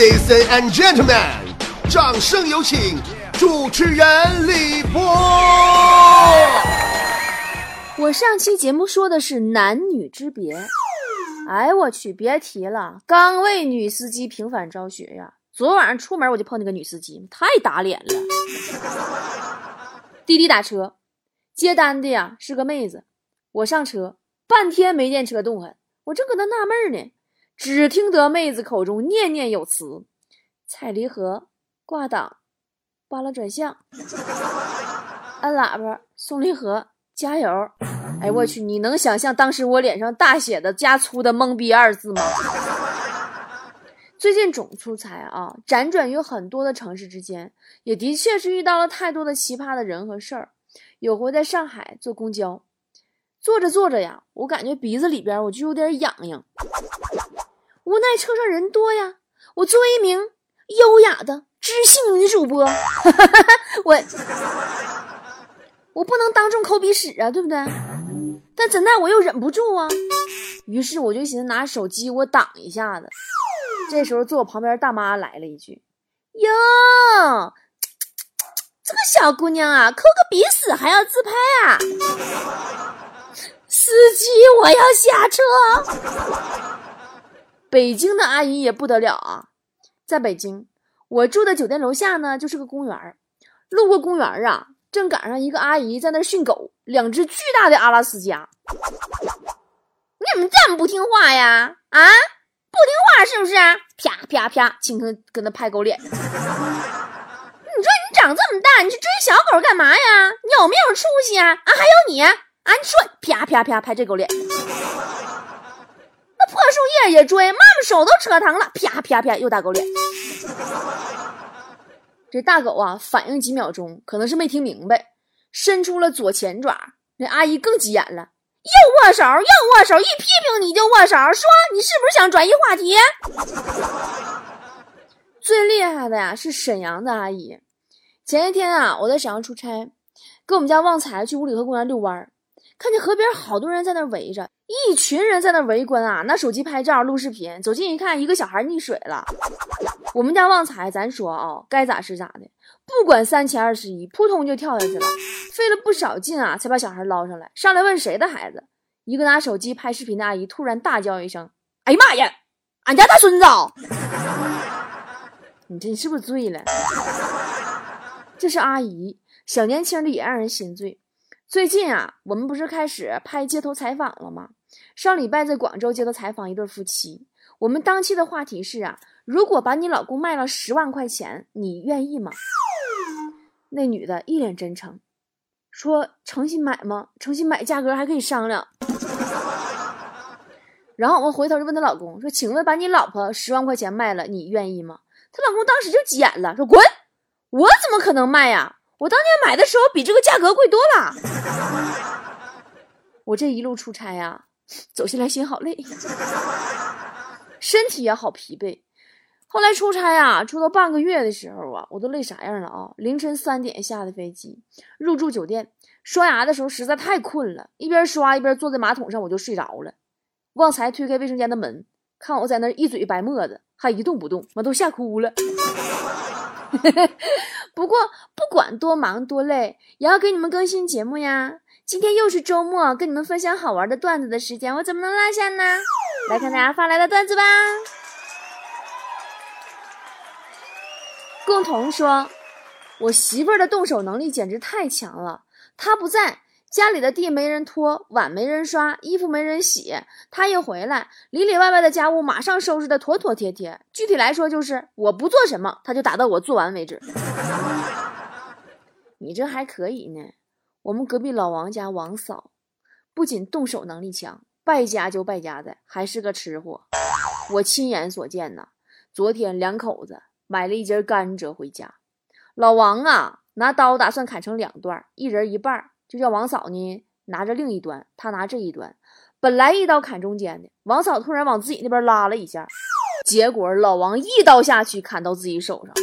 Ladies and gentlemen，掌声有请主持人李波。我上期节目说的是男女之别，哎，我去，别提了，刚为女司机平反昭雪呀。昨晚上出门我就碰那个女司机，太打脸了。滴滴打车，接单的呀是个妹子，我上车，半天没见车动弹，我正搁那纳闷呢，只听得妹子口中念念有词：踩离合，挂档，扒拉转向，按喇叭，松离合。加油！哎，我去，你能想象当时我脸上大写的加粗的“懵逼”二字吗？最近总出差啊，辗转于很多的城市之间，也的确是遇到了太多的奇葩的人和事儿。有回在上海坐公交，坐着坐着呀，我感觉鼻子里边我就有点痒痒。无奈车上人多呀，我作为一名优雅的知性女主播，我。我不能当众抠鼻屎啊，对不对？但怎奈我又忍不住啊，于是我就寻思拿手机我挡一下子。这时候坐我旁边大妈来了一句：“哟，这个小姑娘啊，抠个鼻屎还要自拍啊？”司机，我要下车。北京的阿姨也不得了啊，在北京，我住的酒店楼下呢就是个公园路过公园啊。正赶上一个阿姨在那训狗，两只巨大的阿拉斯加。你怎么这么不听话呀？啊，不听话是不是？啪啪啪，轻轻跟他拍狗脸。你说你长这么大，你去追小狗干嘛呀？你有没有出息啊？啊，还有你，啊，你说啪啪啪拍这狗脸。破树叶也追，妈妈手都扯疼了，啪啪啪又打狗脸。这大狗啊，反应几秒钟，可能是没听明白，伸出了左前爪。那阿姨更急眼了，又握手又握手，一批评你就握手，说你是不是想转移话题？最厉害的呀是沈阳的阿姨。前一天啊，我在沈阳出差，跟我们家旺财去五里河公园遛弯，看见河边好多人在那围着，一群人在那围观啊，拿手机拍照录视频。走近一看，一个小孩溺水了。我们家旺财，咱说啊，该咋是咋的，不管三七二十一，扑通就跳下去了，费了不少劲啊，才把小孩捞上来。上来问谁的孩子，一个拿手机拍视频的阿姨突然大叫一声：“哎呀妈呀，俺家大孙子！”你这是不是醉了？这是阿姨，小年轻的也让人心醉。最近啊，我们不是开始拍街头采访了吗？上礼拜在广州接到采访一对夫妻，我们当期的话题是啊。如果把你老公卖了十万块钱，你愿意吗？那女的一脸真诚，说：“诚心买吗？诚心买，价格还可以商量。”然后我回头就问她老公说：“请问把你老婆十万块钱卖了，你愿意吗？”她老公当时就急眼了，说：“滚！我怎么可能卖呀？我当年买的时候比这个价格贵多了。我这一路出差呀，走下来心好累，身体也好疲惫。”后来出差啊，出到半个月的时候啊，我都累啥样了啊！凌晨三点下的飞机，入住酒店，刷牙的时候实在太困了，一边刷一边坐在马桶上，我就睡着了。旺财推开卫生间的门，看我在那一嘴白沫子，还一动不动，我都吓哭了。不过不管多忙多累，也要给你们更新节目呀。今天又是周末，跟你们分享好玩的段子的时间，我怎么能落下呢？来看大家发来的段子吧。共同说：“我媳妇儿的动手能力简直太强了。她不在家里的地没人拖，碗没人刷，衣服没人洗，她一回来，里里外外的家务马上收拾的妥妥帖帖。具体来说，就是我不做什么，她就打到我做完为止。你这还可以呢。我们隔壁老王家王嫂，不仅动手能力强，败家就败家的，还是个吃货。我亲眼所见呐，昨天两口子。”买了一斤甘蔗回家，老王啊拿刀打算砍成两段，一人一半，就叫王嫂呢拿着另一端，他拿这一端。本来一刀砍中间的，王嫂突然往自己那边拉了一下，结果老王一刀下去砍到自己手上，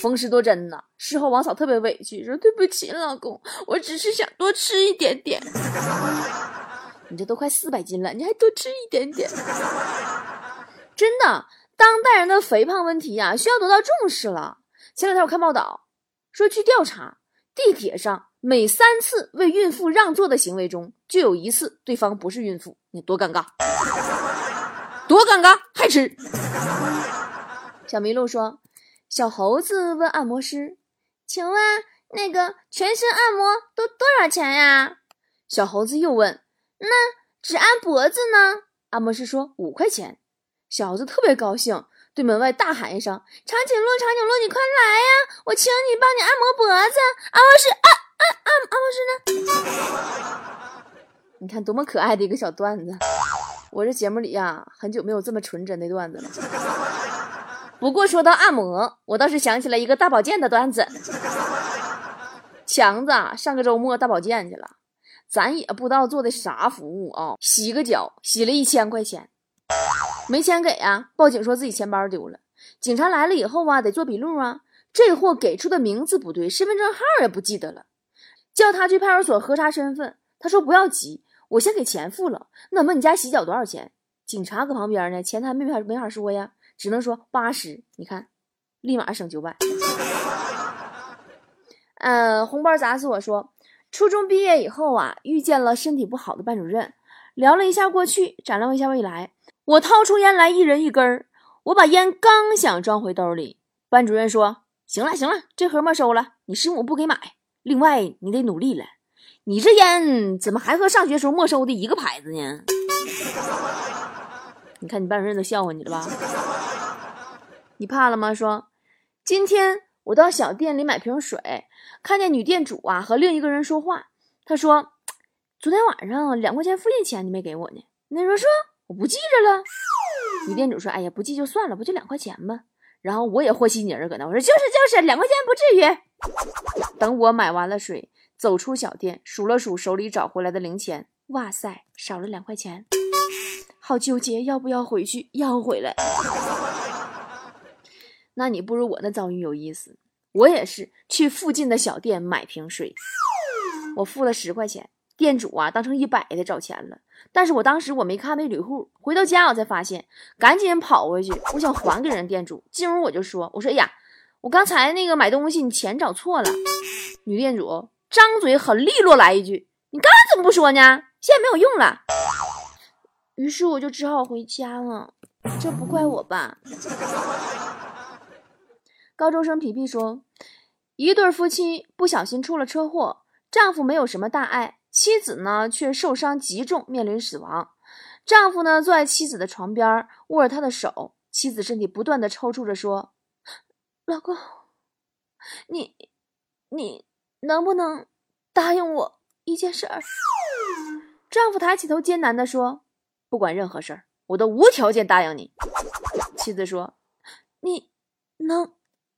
缝十多针呢。事后王嫂特别委屈，说对不起老公，我只是想多吃一点点。你这都快四百斤了，你还多吃一点点？真的。当代人的肥胖问题呀，需要得到重视了。前两天我看报道说，据调查，地铁上每三次为孕妇让座的行为中，就有一次对方不是孕妇，你多尴尬，多尴尬，还吃。小麋鹿说：“小猴子问按摩师，请问那个全身按摩都多少钱呀？”小猴子又问：“那只按脖子呢？”按摩师说：“五块钱。”小猴子特别高兴，对门外大喊一声：“长颈鹿，长颈鹿，你快来呀！我请你帮你按摩脖子。”按摩师啊啊按按摩师呢？你看多么可爱的一个小段子！我这节目里呀，很久没有这么纯真的段子了。不过说到按摩，我倒是想起来一个大保健的段子。强子啊上个周末大保健去了，咱也不知道做的啥服务啊，洗个脚洗了一千块钱。没钱给啊！报警说自己钱包丢了。警察来了以后啊，得做笔录啊。这货给出的名字不对，身份证号也不记得了。叫他去派出所核查身份，他说不要急，我先给钱付了。那么你家洗脚多少钱？警察搁旁边呢，钱他没法没法说呀，只能说八十。你看，立马省九百。呃，红包砸死我说，初中毕业以后啊，遇见了身体不好的班主任，聊了一下过去，展望一下未来。我掏出烟来，一人一根儿。我把烟刚想装回兜里，班主任说：“行了行了，这盒没收了，你师母不给买。另外，你得努力了。你这烟怎么还和上学时候没收的一个牌子呢？”你看，你班主任都笑话你了吧？你怕了吗？说，今天我到小店里买瓶水，看见女店主啊和另一个人说话。他说：“昨天晚上两块钱复印钱你没给我呢。”那人说。我不记着了，女店主说：“哎呀，不记就算了，不就两块钱吗？”然后我也和稀泥儿搁那，我说：“就是就是，两块钱不至于。”等我买完了水，走出小店，数了数手里找回来的零钱，哇塞，少了两块钱，好纠结，要不要回去要回来？那你不如我那遭遇有意思，我也是去附近的小店买瓶水，我付了十块钱。店主啊，当成一百的找钱了，但是我当时我没看那铝户，回到家我才发现，赶紧跑回去，我想还给人店主。进屋我就说：“我说哎呀，我刚才那个买东西，你钱找错了。”女店主张嘴很利落来一句：“你刚才怎么不说呢？现在没有用了。”于是我就只好回家了，这不怪我吧？高中生皮皮说：“一对夫妻不小心出了车祸，丈夫没有什么大碍。”妻子呢，却受伤极重，面临死亡。丈夫呢，坐在妻子的床边，握着她的手。妻子身体不断的抽搐着说：“老公，你，你能不能答应我一件事儿？”丈夫抬起头，艰难的说：“不管任何事儿，我都无条件答应你。”妻子说：“你能，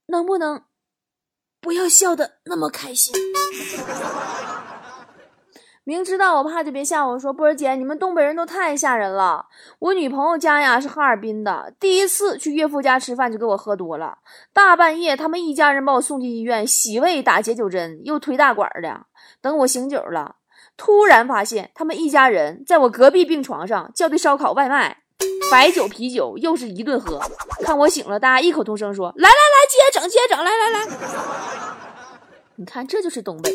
能不能不要笑的那么开心？” 明知道我怕就别吓我。说波儿姐，你们东北人都太吓人了。我女朋友家呀是哈尔滨的，第一次去岳父家吃饭就给我喝多了。大半夜，他们一家人把我送进医院，洗胃、打解酒针，又推大管的。等我醒酒了，突然发现他们一家人在我隔壁病床上叫的烧烤外卖，白酒、啤酒又是一顿喝。看我醒了，大家异口同声说：“来来来，接着整，接着整，来来来。”你看，这就是东北。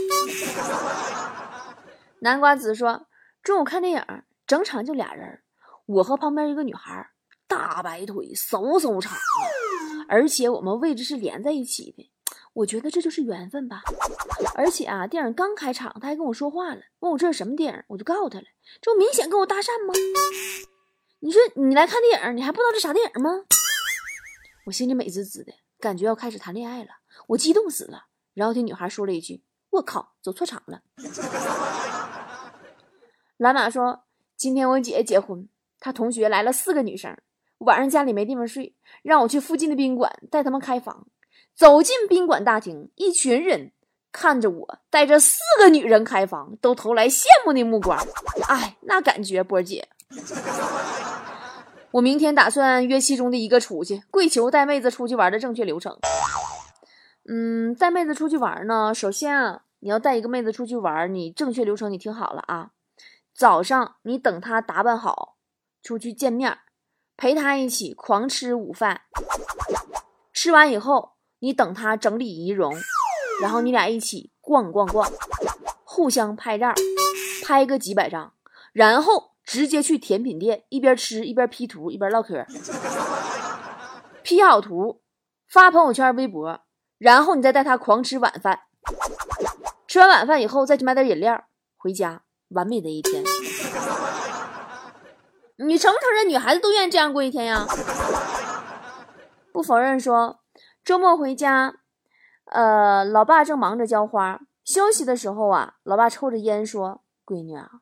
南瓜子说：“中午看电影，整场就俩人，我和旁边一个女孩，大白腿，嗖嗖长，而且我们位置是连在一起的。我觉得这就是缘分吧。而且啊，电影刚开场，他还跟我说话了，问我这是什么电影，我就告诉他了，这不明显跟我搭讪吗？你说你来看电影，你还不知道这啥电影吗？我心里美滋滋的，感觉要开始谈恋爱了，我激动死了。然后听女孩说了一句：我靠，走错场了。”蓝马说：“今天我姐姐结婚，她同学来了四个女生，晚上家里没地方睡，让我去附近的宾馆带他们开房。走进宾馆大厅，一群人看着我带着四个女人开房，都投来羡慕的目光。哎，那感觉，波姐，我明天打算约其中的一个出去，跪求带妹子出去玩的正确流程。嗯，带妹子出去玩呢，首先啊，你要带一个妹子出去玩，你正确流程你听好了啊。”早上，你等她打扮好，出去见面，陪他一起狂吃午饭。吃完以后，你等他整理仪容，然后你俩一起逛逛逛，互相拍照，拍个几百张，然后直接去甜品店，一边吃一边 P 图一边唠嗑，P 好图发朋友圈、微博，然后你再带他狂吃晚饭。吃完晚饭以后，再去买点饮料，回家，完美的一天。你承不承认女孩子都愿意这样过一天呀？不否认说，周末回家，呃，老爸正忙着浇花，休息的时候啊，老爸抽着烟说：“闺女啊，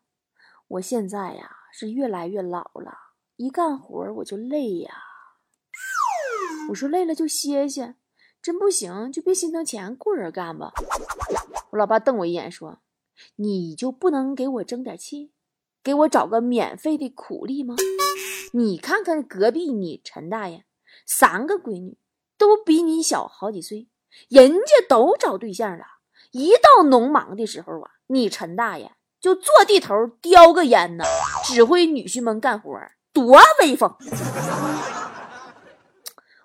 我现在呀是越来越老了，一干活我就累呀。”我说：“累了就歇歇，真不行就别心疼钱，雇人干吧。”我老爸瞪我一眼说：“你就不能给我争点气，给我找个免费的苦力吗？你看看隔壁你陈大爷，三个闺女都比你小好几岁，人家都找对象了。一到农忙的时候啊，你陈大爷就坐地头叼个烟呢，指挥女婿们干活，多威风！”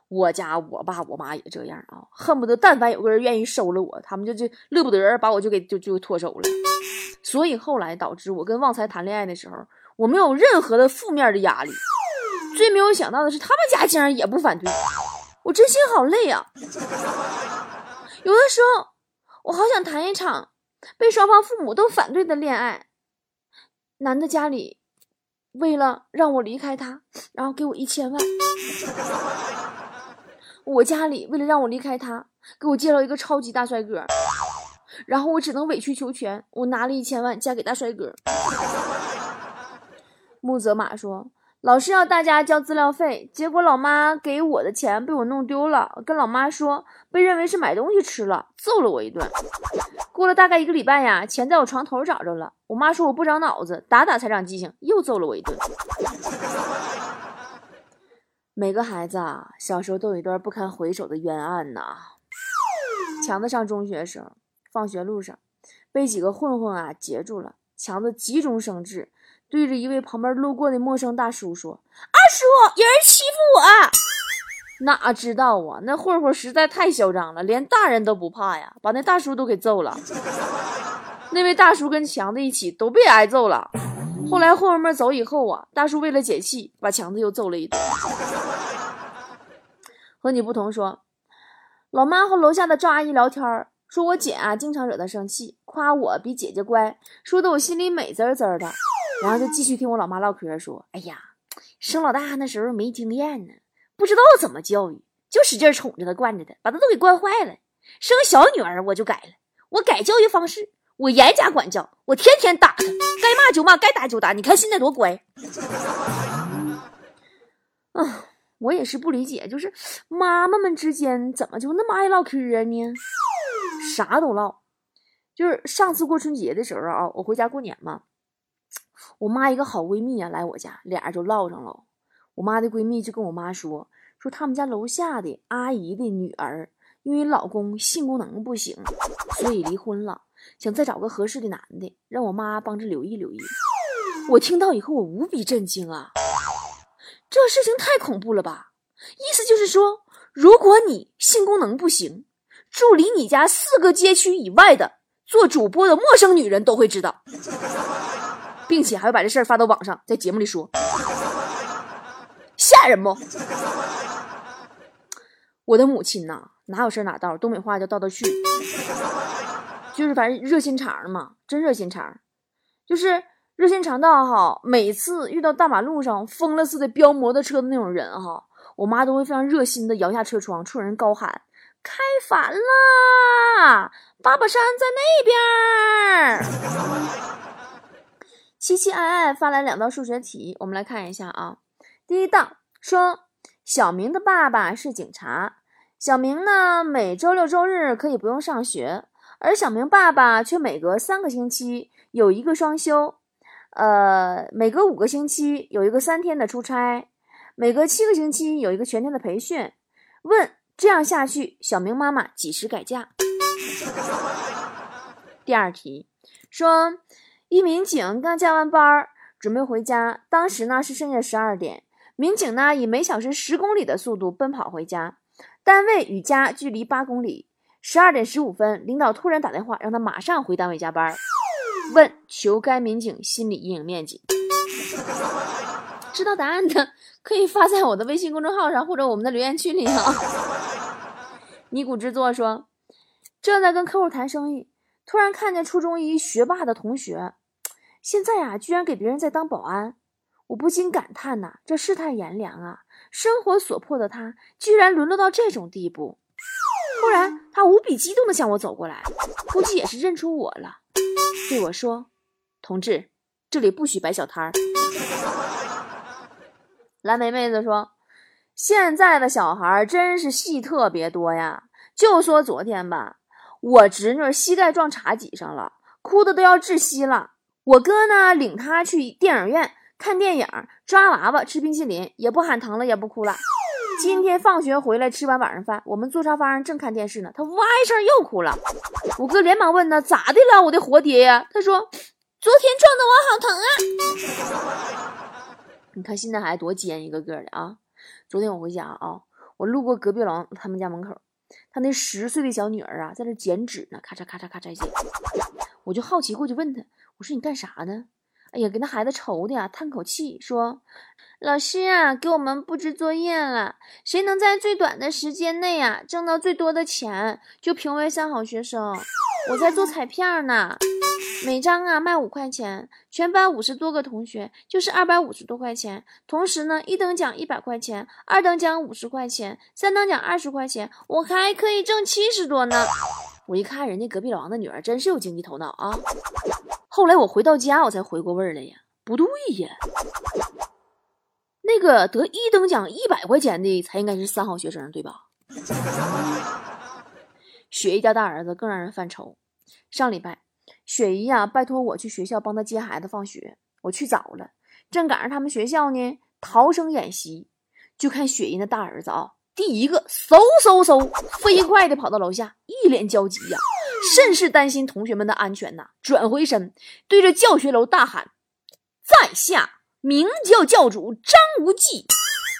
我家我爸我妈也这样啊，恨不得但凡有个人愿意收了我，他们就就乐不得把我就给就就脱手了。所以后来导致我跟旺财谈恋爱的时候，我没有任何的负面的压力。最没有想到的是，他们家竟然也不反对，我真心好累啊！有的时候，我好想谈一场被双方父母都反对的恋爱。男的家里为了让我离开他，然后给我一千万。我家里为了让我离开他，给我介绍一个超级大帅哥，然后我只能委曲求全，我拿了一千万嫁给大帅哥。木泽马说：“老师要大家交资料费，结果老妈给我的钱被我弄丢了，跟老妈说被认为是买东西吃了，揍了我一顿。过了大概一个礼拜呀，钱在我床头找着了，我妈说我不长脑子，打打才长记性，又揍了我一顿。”每个孩子啊，小时候都有一段不堪回首的冤案呐。强子上中学时，放学路上被几个混混啊截住了。强子急中生智，对着一位旁边路过的陌生大叔说：“二叔，有人欺负我。”哪知道啊，那混混实在太嚣张了，连大人都不怕呀，把那大叔都给揍了。那位大叔跟强子一起都被挨揍了。后来混混们走以后啊，大叔为了解气，把强子又揍了一顿。和你不同，说老妈和楼下的赵阿姨聊天说我姐啊经常惹她生气，夸我比姐姐乖，说的我心里美滋滋的。然后就继续听我老妈唠嗑，说：“哎呀，生老大那时候没经验呢，不知道怎么教育，就使劲宠着她，惯着她，把她都给惯坏了。生小女儿我就改了，我改教育方式。”我严加管教，我天天打他，该骂就骂，该打就打。你看现在多乖。啊，我也是不理解，就是妈妈们之间怎么就那么爱唠嗑呢？啥都唠。就是上次过春节的时候啊，我回家过年嘛，我妈一个好闺蜜啊来我家，俩人就唠上了。我妈的闺蜜就跟我妈说，说他们家楼下的阿姨的女儿，因为老公性功能不行，所以离婚了。想再找个合适的男的，让我妈帮着留意留意。我听到以后，我无比震惊啊！这事情太恐怖了吧？意思就是说，如果你性功能不行，住离你家四个街区以外的做主播的陌生女人都会知道，并且还会把这事儿发到网上，在节目里说，吓人不？我的母亲呐，哪有事哪道，东北话叫道道去。就是反正热心肠嘛，真热心肠，就是热心肠到哈。每次遇到大马路上疯了似的飙摩托车的那种人哈，我妈都会非常热心的摇下车窗，冲人高喊：“开反啦，爸爸山在那边。”七七爱爱发来两道数学题，我们来看一下啊。第一道说，小明的爸爸是警察，小明呢每周六周日可以不用上学。而小明爸爸却每隔三个星期有一个双休，呃，每隔五个星期有一个三天的出差，每隔七个星期有一个全天的培训。问这样下去，小明妈妈几时改嫁？第二题说，一民警刚加完班，准备回家，当时呢是深夜十二点，民警呢以每小时十公里的速度奔跑回家，单位与家距离八公里。十二点十五分，领导突然打电话让他马上回单位加班，问求该民警心理阴影面积。知道答案的可以发在我的微信公众号上或者我们的留言区里啊。尼古之作说，正在跟客户谈生意，突然看见初中一学霸的同学，现在呀居然给别人在当保安。我不禁感叹呐，这世态炎凉啊！生活所迫的他，居然沦落到这种地步。忽然，他无比激动地向我走过来，估计也是认出我了，对我说：“同志，这里不许摆小摊儿。”蓝莓妹子说：“现在的小孩真是戏特别多呀！就说昨天吧，我侄女膝盖撞茶几上了，哭的都要窒息了。我哥呢，领他去电影院。”看电影、抓娃娃、吃冰淇淋，也不喊疼了，也不哭了。今天放学回来，吃完晚上饭，我们坐沙发上正看电视呢，他哇一声又哭了。我哥连忙问呢：“咋的了，我的活爹呀？”他说：“昨天撞的我好疼啊！” 你看现在孩子多尖，一个个的啊。昨天我回家啊，我路过隔壁老王他们家门口，他那十岁的小女儿啊，在那剪纸呢，咔嚓咔嚓咔嚓剪。我就好奇过去问他，我说：“你干啥呢？”哎呀，给那孩子愁的呀，叹口气说：“老师啊，给我们布置作业了，谁能在最短的时间内啊挣到最多的钱，就评为三好学生。我在做彩票呢，每张啊卖五块钱，全班五十多个同学就是二百五十多块钱。同时呢，一等奖一百块钱，二等奖五十块钱，三等奖二十块钱，我还可以挣七十多呢。我一看，人家隔壁老王的女儿真是有经济头脑啊。”后来我回到家，我才回过味儿来呀，不对呀，那个得一等奖一百块钱的才应该是三好学生，对吧？雪姨家大儿子更让人犯愁。上礼拜，雪姨呀拜托我去学校帮他接孩子放学，我去早了，正赶上他们学校呢逃生演习，就看雪姨那大儿子啊，第一个嗖嗖嗖飞快的跑到楼下，一脸焦急呀。甚是担心同学们的安全呐！转回身，对着教学楼大喊：“在下明教教主张无忌，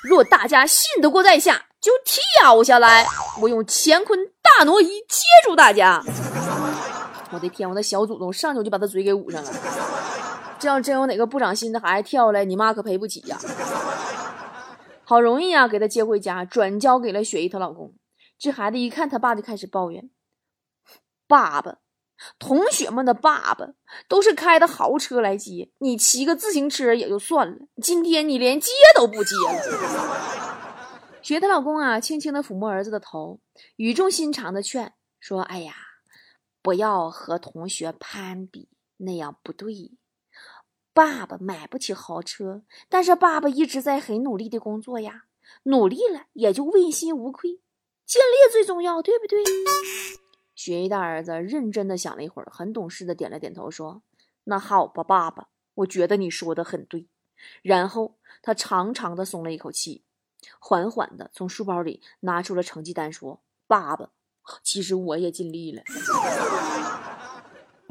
若大家信得过在下，就跳下来，我用乾坤大挪移接住大家！”我的天，我的小祖宗上去我就把他嘴给捂上了。这要真有哪个不长心的孩子跳下来，你妈可赔不起呀！好容易啊，给他接回家，转交给了雪姨她老公。这孩子一看他爸，就开始抱怨。爸爸，同学们的爸爸都是开的豪车来接你，骑个自行车也就算了，今天你连接都不接了。雪她老公啊，轻轻的抚摸儿子的头，语重心长的劝说：“哎呀，不要和同学攀比，那样不对。爸爸买不起豪车，但是爸爸一直在很努力的工作呀，努力了也就问心无愧，尽力最重要，对不对？”雪姨的儿子认真的想了一会儿，很懂事的点了点头，说：“那好吧，爸爸，我觉得你说的很对。”然后他长长的松了一口气，缓缓的从书包里拿出了成绩单，说：“爸爸，其实我也尽力了。”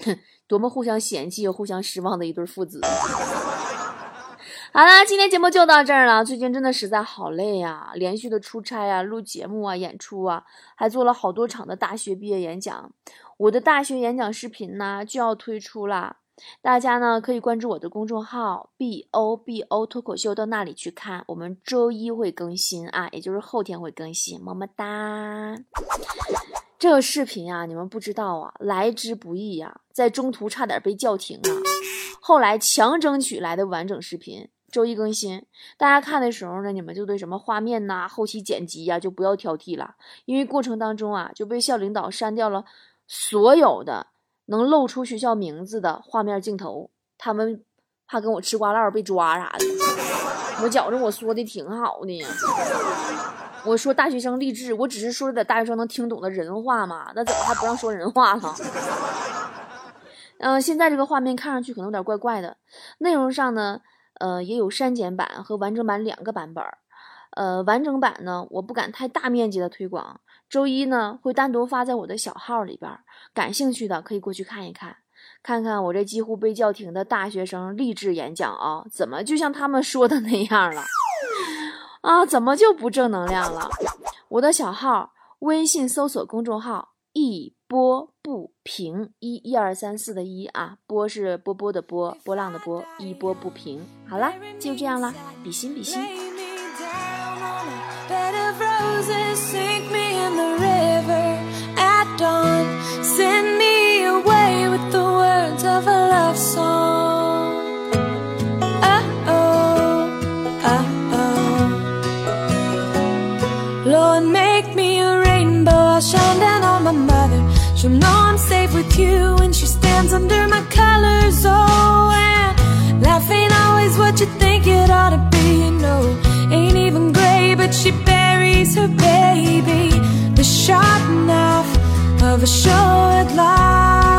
哼，多么互相嫌弃又互相失望的一对父子。好啦，今天节目就到这儿了。最近真的实在好累呀，连续的出差啊、录节目啊、演出啊，还做了好多场的大学毕业演讲。我的大学演讲视频呢就要推出啦，大家呢可以关注我的公众号 B O B O 脱口秀，到那里去看。我们周一会更新啊，也就是后天会更新。么么哒。这个视频啊，你们不知道啊，来之不易呀，在中途差点被叫停啊，后来强争取来的完整视频。周一更新，大家看的时候呢，你们就对什么画面呐、后期剪辑呀，就不要挑剔了，因为过程当中啊，就被校领导删掉了所有的能露出学校名字的画面镜头，他们怕跟我吃瓜唠被抓啥的。我觉着我说的挺好的呀，我说大学生励志，我只是说点大学生能听懂的人话嘛，那怎么还不让说人话了？嗯，现在这个画面看上去可能有点怪怪的，内容上呢。呃，也有删减版和完整版两个版本儿。呃，完整版呢，我不敢太大面积的推广，周一呢会单独发在我的小号里边，感兴趣的可以过去看一看，看看我这几乎被叫停的大学生励志演讲啊，怎么就像他们说的那样了？啊，怎么就不正能量了？我的小号，微信搜索公众号“一波不平”，一一二三四的一啊，波是波波的波，波浪的波，一波不平。好了，就这样了，比心比心。She'll know I'm safe with you when she stands under my colors. Oh, and life ain't always what you think it ought to be. You know, ain't even gray, but she buries her baby. The sharp knife of a short life.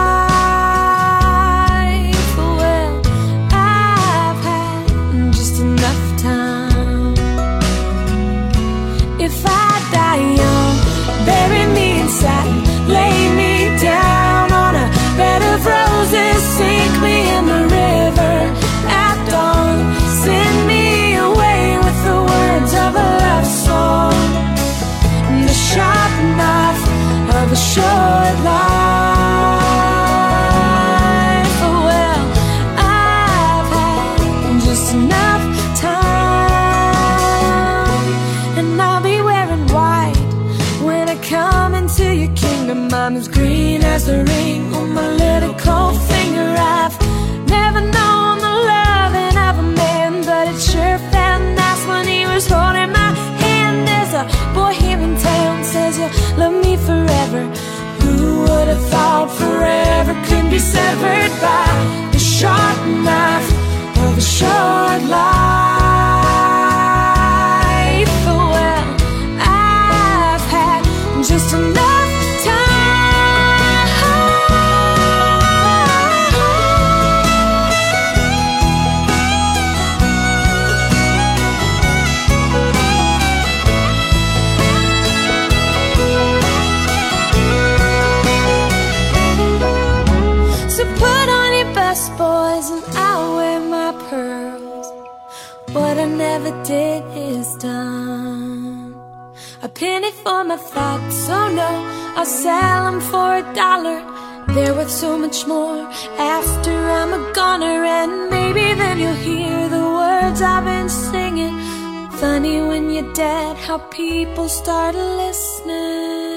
Sell them for my thoughts, oh no, I'll sell 'em for a dollar. They're worth so much more after I'm a goner. And maybe then you'll hear the words I've been singing. Funny when you're dead, how people start listening.